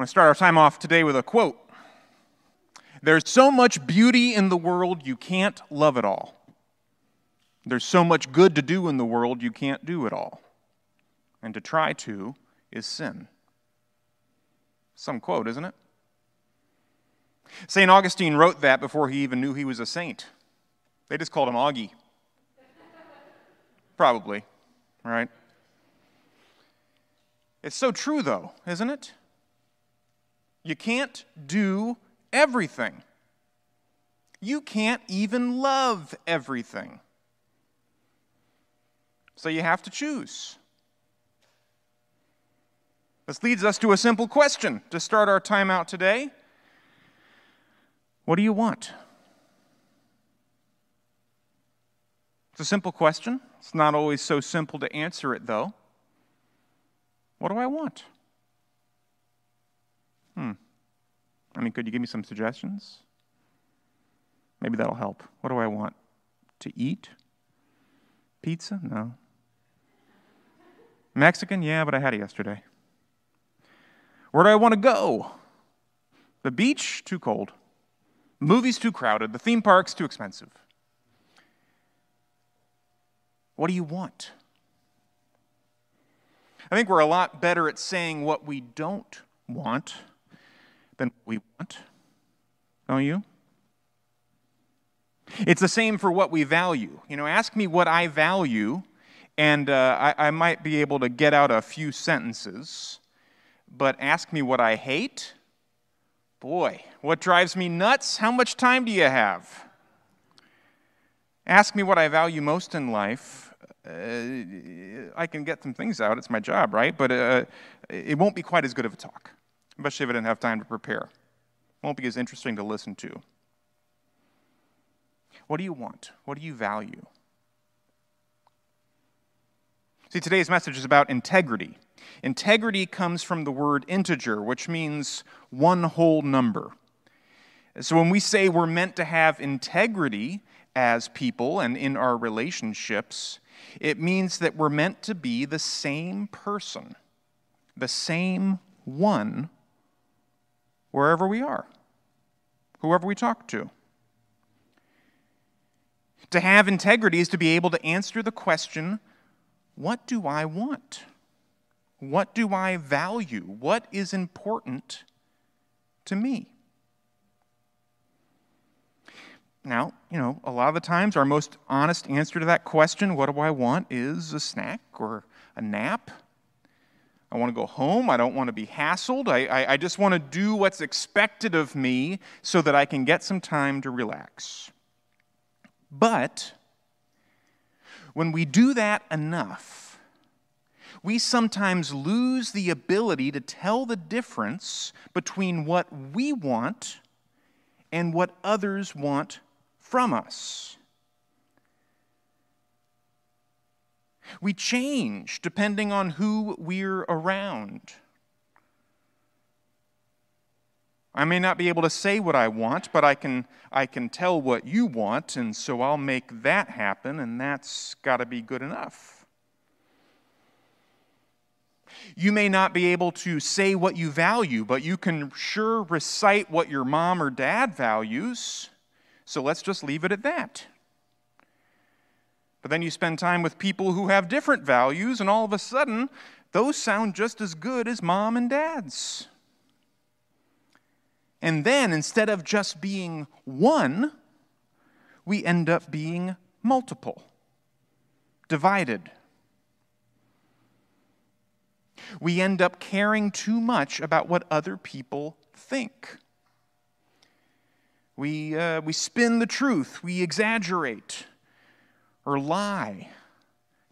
I want to start our time off today with a quote. There's so much beauty in the world, you can't love it all. There's so much good to do in the world, you can't do it all. And to try to is sin. Some quote, isn't it? St. Augustine wrote that before he even knew he was a saint. They just called him Augie. Probably, right? It's so true, though, isn't it? You can't do everything. You can't even love everything. So you have to choose. This leads us to a simple question to start our time out today. What do you want? It's a simple question. It's not always so simple to answer it, though. What do I want? Hmm. I mean, could you give me some suggestions? Maybe that'll help. What do I want? To eat? Pizza? No. Mexican? Yeah, but I had it yesterday. Where do I want to go? The beach? Too cold. Movies too crowded. The theme park's too expensive. What do you want? I think we're a lot better at saying what we don't want than what we want. Don't you? It's the same for what we value. You know, ask me what I value, and uh, I, I might be able to get out a few sentences. But ask me what I hate, boy, what drives me nuts? How much time do you have? Ask me what I value most in life. Uh, I can get some things out. It's my job, right? But uh, it won't be quite as good of a talk especially if I didn't have time to prepare. Won't be as interesting to listen to. What do you want? What do you value? See, today's message is about integrity. Integrity comes from the word integer, which means one whole number. So when we say we're meant to have integrity as people and in our relationships, it means that we're meant to be the same person, the same one wherever we are, whoever we talk to. To have integrity is to be able to answer the question what do I want? What do I value? What is important to me? Now, you know, a lot of the times our most honest answer to that question, what do I want, is a snack or a nap I want to go home. I don't want to be hassled. I, I, I just want to do what's expected of me so that I can get some time to relax. But when we do that enough, we sometimes lose the ability to tell the difference between what we want and what others want from us. We change depending on who we're around. I may not be able to say what I want, but I can, I can tell what you want, and so I'll make that happen, and that's got to be good enough. You may not be able to say what you value, but you can sure recite what your mom or dad values, so let's just leave it at that. But then you spend time with people who have different values, and all of a sudden, those sound just as good as mom and dad's. And then, instead of just being one, we end up being multiple, divided. We end up caring too much about what other people think. We, uh, we spin the truth, we exaggerate or lie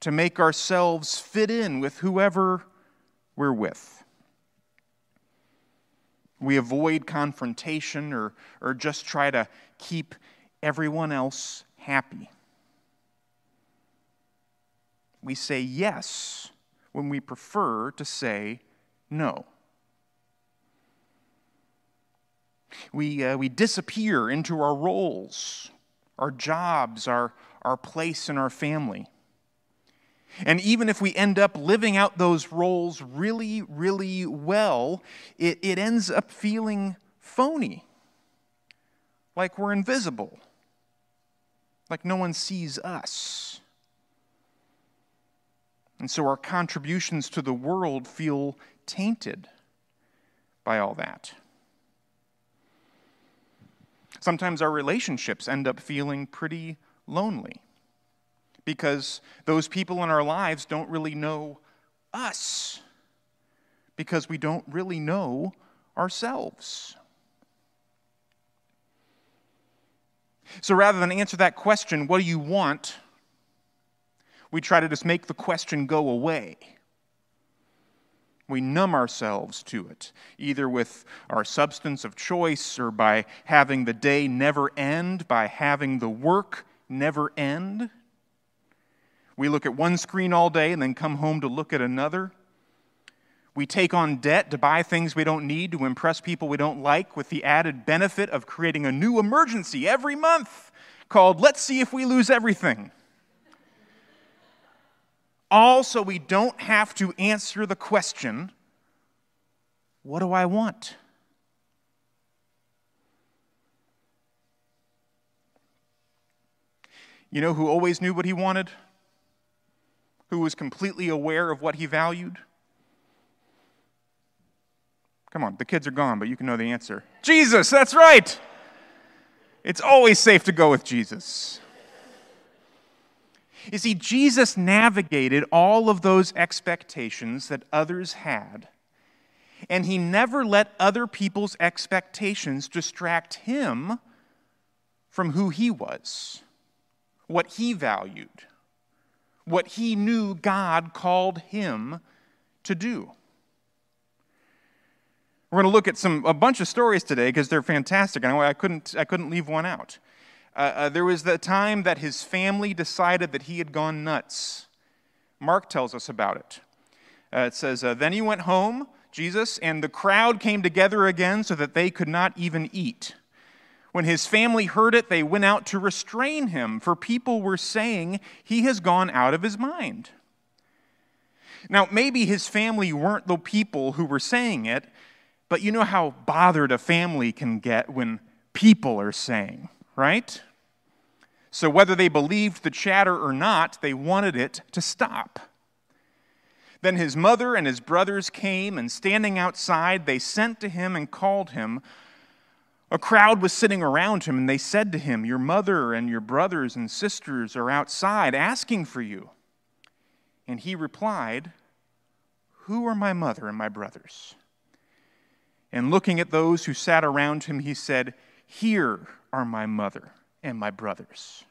to make ourselves fit in with whoever we're with. We avoid confrontation or, or just try to keep everyone else happy. We say yes when we prefer to say no. We, uh, we disappear into our roles, our jobs, our, our place in our family. And even if we end up living out those roles really, really well, it, it ends up feeling phony, like we're invisible, like no one sees us. And so our contributions to the world feel tainted by all that. Sometimes our relationships end up feeling pretty lonely because those people in our lives don't really know us because we don't really know ourselves. So rather than answer that question, what do you want? We try to just make the question go away. We numb ourselves to it, either with our substance of choice or by having the day never end, by having the work never end. We look at one screen all day and then come home to look at another. We take on debt to buy things we don't need to impress people we don't like, with the added benefit of creating a new emergency every month called Let's See If We Lose Everything. All so we don't have to answer the question what do I want? You know who always knew what he wanted? who was completely aware of what he valued? Come on, the kids are gone, but you can know the answer. Jesus, that's right. It's always safe to go with Jesus. You see, Jesus navigated all of those expectations that others had, and he never let other people's expectations distract him from who he was, what he valued what he knew God called him to do. We're going to look at some a bunch of stories today because they're fantastic, and I couldn't I couldn't leave one out. Uh, uh, there was the time that his family decided that he had gone nuts. Mark tells us about it. Uh, it says, uh, Then he went home, Jesus, and the crowd came together again so that they could not even eat. When his family heard it, they went out to restrain him, for people were saying he has gone out of his mind. Now, maybe his family weren't the people who were saying it, but you know how bothered a family can get when people are saying, right? So, whether they believed the chatter or not, they wanted it to stop. Then his mother and his brothers came, and standing outside, they sent to him and called him. A crowd was sitting around him, and they said to him, Your mother and your brothers and sisters are outside asking for you. And he replied, Who are my mother and my brothers? And looking at those who sat around him, he said, Here are my mother and my brothers.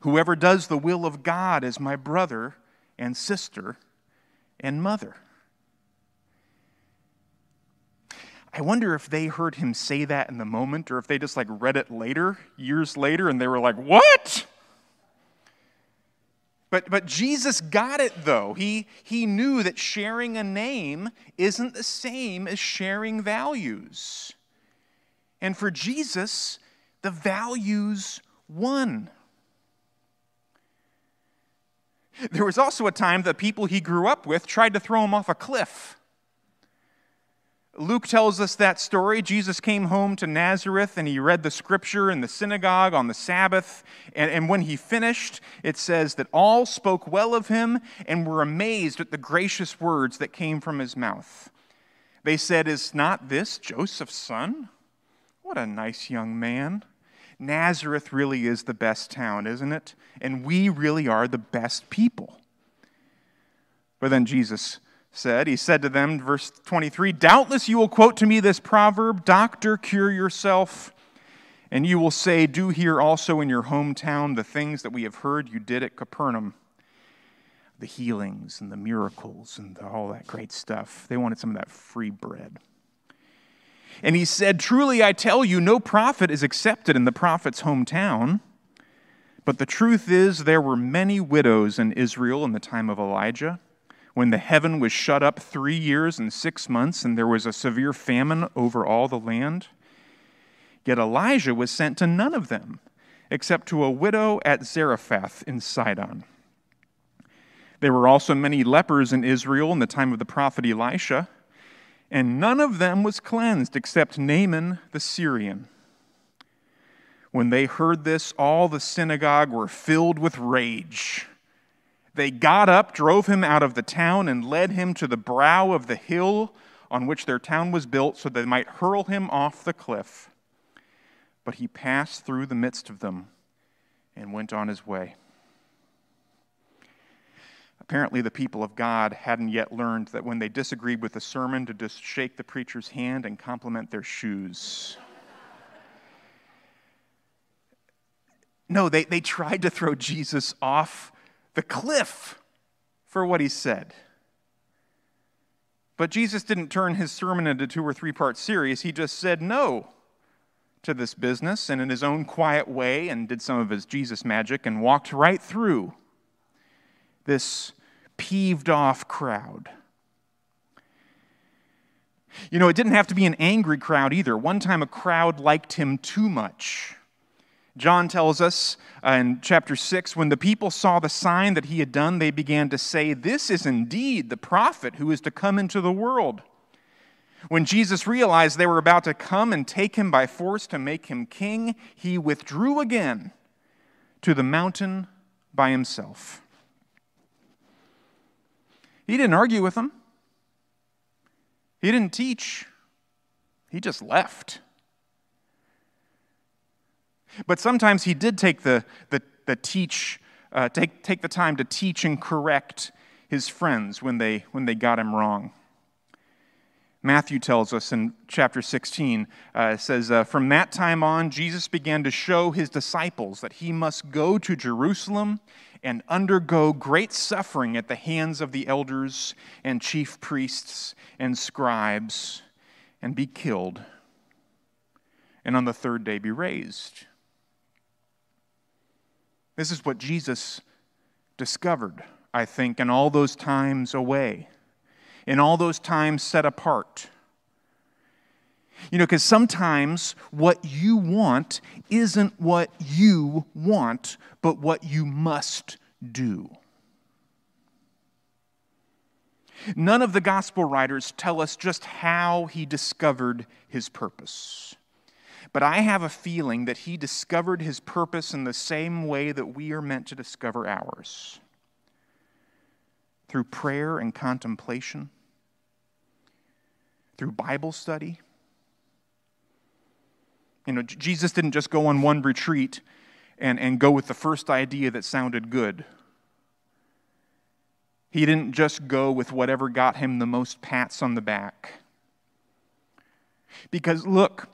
Whoever does the will of God is my brother and sister and mother. I wonder if they heard him say that in the moment or if they just like read it later, years later, and they were like, What? But, but Jesus got it though. He, he knew that sharing a name isn't the same as sharing values. And for Jesus, the values won. There was also a time that people he grew up with tried to throw him off a cliff. Luke tells us that story. Jesus came home to Nazareth and he read the scripture in the synagogue on the Sabbath. And, and, when he finished, it says that all spoke well of him and were amazed at the gracious words that came from his mouth. They said, Is not this Joseph's son? What a nice young man. Nazareth really is the best town, isn't it? And we really are the best people. But then Jesus said, He said to them, verse 23, Doubtless you will quote to me this proverb, Doctor, cure yourself. And you will say, Do here also in your hometown the things that we have heard you did at Capernaum the healings and the miracles and all that great stuff. They wanted some of that free bread. And he said, Truly I tell you, no prophet is accepted in the prophet's hometown. But the truth is, there were many widows in Israel in the time of Elijah when the heaven was shut up three years and six months, and there was a severe famine over all the land. Yet Elijah was sent to none of them, except to a widow at Zarephath in Sidon. There were also many lepers in Israel in the time of the prophet Elisha, and none of them was cleansed except Naaman the Syrian. When they heard this, all the synagogue were filled with rage. They got up, drove him out of the town, and led him to the brow of the hill on which their town was built, so they might hurl him off the cliff. But he passed through the midst of them and went on his way. Apparently, the people of God hadn't yet learned that when they disagreed with the sermon, to just shake the preacher's hand and compliment their shoes. No, they, they tried to throw Jesus off the cliff for what he said. But Jesus didn't turn his sermon into two or three part series. He just said no to this business and in his own quiet way and did some of his Jesus magic and walked right through this peeved off crowd. You know, it didn't have to be an angry crowd either. One time a crowd liked him too much. John tells us uh, in chapter 6 when the people saw the sign that he had done, they began to say, This is indeed the prophet who is to come into the world. When Jesus realized they were about to come and take him by force to make him king, he withdrew again to the mountain by himself. He didn't argue with them, he didn't teach, he just left. But sometimes he did take the, the, the teach, uh, take, take the time to teach and correct his friends when they, when they got him wrong. Matthew tells us in chapter 16, uh, says, uh, From that time on, Jesus began to show his disciples that he must go to Jerusalem and undergo great suffering at the hands of the elders and chief priests and scribes and be killed, and on the third day be raised. This is what Jesus discovered, I think, in all those times away, in all those times set apart. You know, because sometimes what you want isn't what you want, but what you must do. None of the gospel writers tell us just how he discovered his purpose. But I have a feeling that he discovered his purpose in the same way that we are meant to discover ours through prayer and contemplation, through Bible study. You know, Jesus didn't just go on one retreat and, and go with the first idea that sounded good. He didn't just go with whatever got him the most pats on the back. Because look,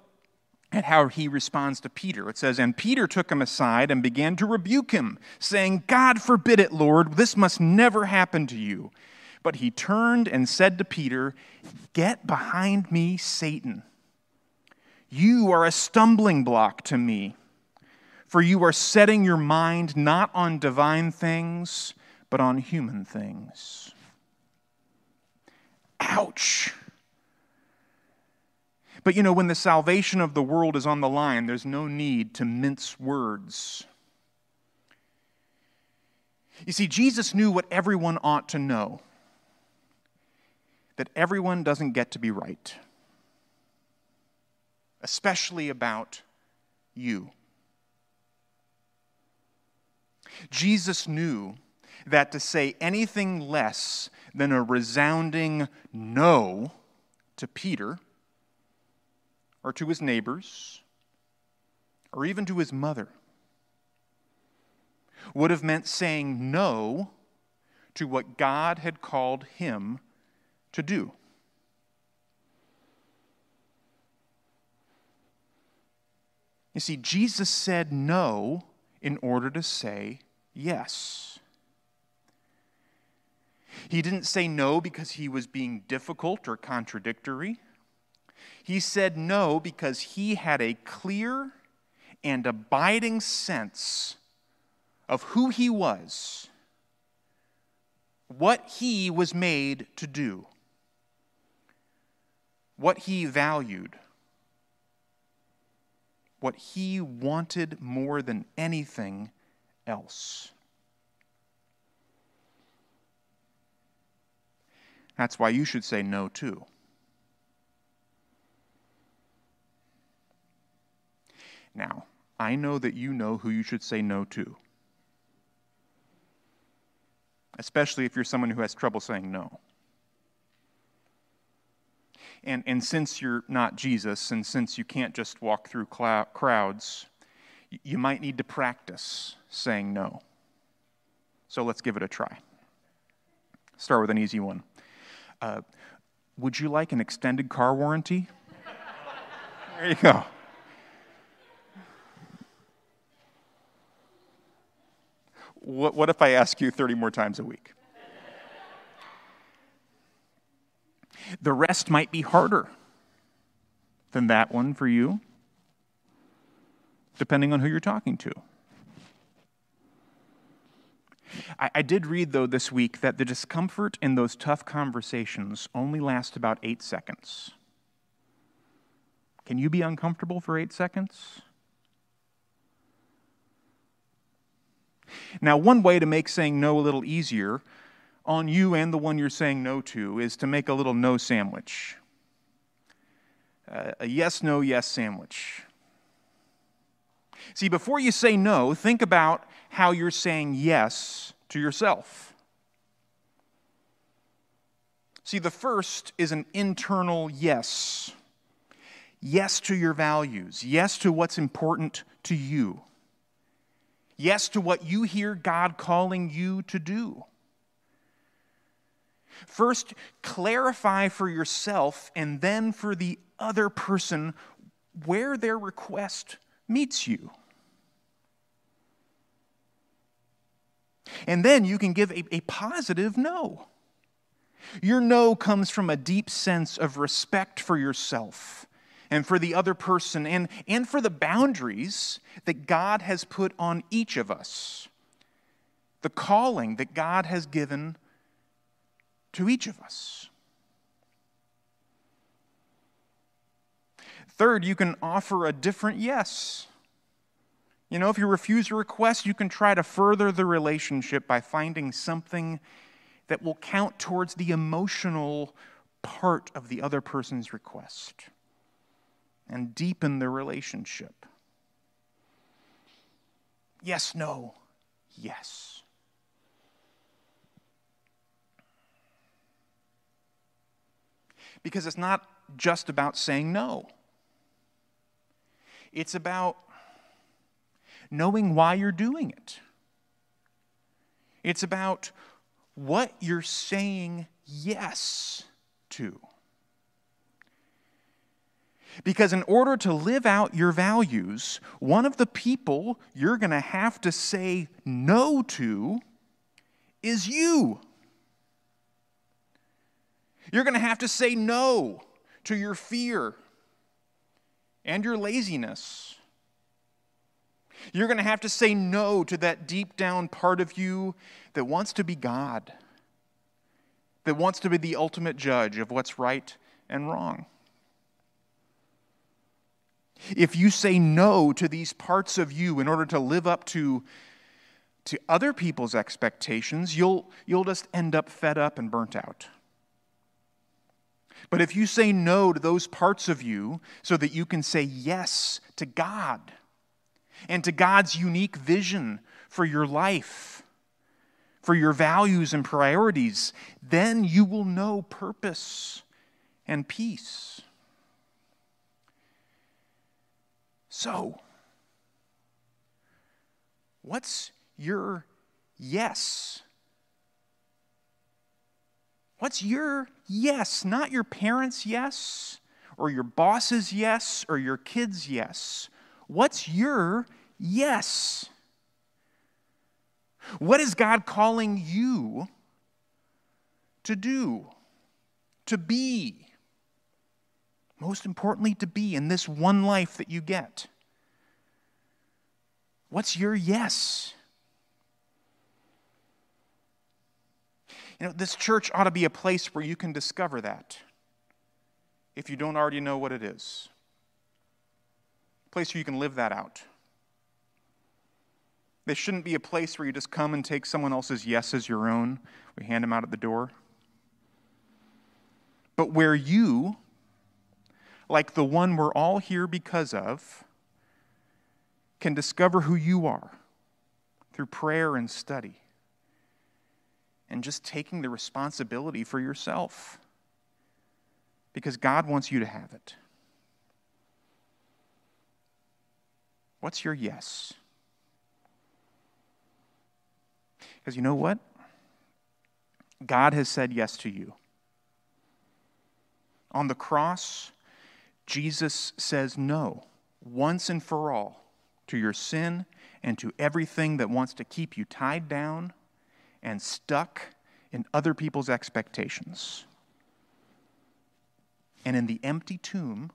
at how he responds to Peter. It says, And Peter took him aside and began to rebuke him, saying, God forbid it, Lord, this must never happen to you. But he turned and said to Peter, Get behind me, Satan. You are a stumbling block to me, for you are setting your mind not on divine things, but on human things. Ouch. But you know, when the salvation of the world is on the line, there's no need to mince words. You see, Jesus knew what everyone ought to know that everyone doesn't get to be right, especially about you. Jesus knew that to say anything less than a resounding no to Peter or to his neighbors, or even to his mother, would have meant saying no to what God had called him to do. You see, Jesus said no in order to say yes. He didn't say no because he was being difficult or contradictory. He said no because he had a clear and abiding sense of who he was, what he was made to do, what he valued, what he wanted more than anything else. That's why you should say no too. Now, I know that you know who you should say no to, especially if you're someone who has trouble saying no. And, and since you're not Jesus, and since you can't just walk through clou- crowds, you might need to practice saying no. So let's give it a try. Start with an easy one. Uh, would you like an extended car warranty? there you go. What, what if I ask you 30 more times a week? The rest might be harder than that one for you, depending on who you're talking to. I, I, did read, though, this week that the discomfort in those tough conversations only lasts about eight seconds. Can you be uncomfortable for eight seconds? Now, one way to make saying no a little easier on you and the one you're saying no to is to make a little no sandwich. Uh, a yes, no, yes sandwich. See, before you say no, think about how you're saying yes to yourself. See, the first is an internal yes. Yes to your values. Yes to what's important to you. Yes to what you hear God calling you to do. First, clarify for yourself and then for the other person where their request meets you. And then you can give a, a positive no. Your no comes from a deep sense of respect for yourself and for the other person and, and for the boundaries that God has put on each of us, the calling that God has given to each of us. Third, you can offer a different yes. You know, if you refuse a request, you can try to further the relationship by finding something that will count towards the emotional part of the other person's request and deepen the relationship. Yes, no, yes. Because it's not just about saying no, it's about knowing why you're doing it. It's about what you're saying yes to. Because in order to live out your values, one of the people you're going to have to say no to is you. You're going to have to say no to your fear and your laziness you're going to have to say no to that deep down part of you that wants to be God, that wants to be the ultimate judge of what's right and wrong. If you say no to these parts of you in order to live up to, to other people's expectations, you'll, you'll just end up fed up and burnt out. But if you say no to those parts of you so that you can say yes to God, and to God's unique vision for your life, for your values and priorities, then you will know purpose and peace. So, what's your yes? What's your yes? Not your parents' yes, or your boss's yes, or your kids' yes. What's your yes? What is God calling you to do, to be? Most importantly, to be in this one life that you get. What's your yes? You know, this church ought to be a place where you can discover that if you don't already know what it is A place where you can live that out. This shouldn't be a place where you just come and take someone else's yes as your own. We hand them out at the door. but where you, like the one we're all here because of, can discover who you are through prayer and study and just taking the responsibility for yourself because God wants you to have it. What's your yes? Because you know what? God has said yes to you. On the cross, Jesus says no once and for all to your sin and to everything that wants to keep you tied down and stuck in other people's expectations. And in the empty tomb,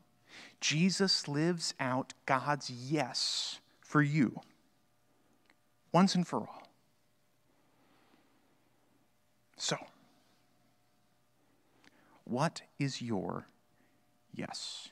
Jesus lives out God's yes for you once and for all. So, what is your yes?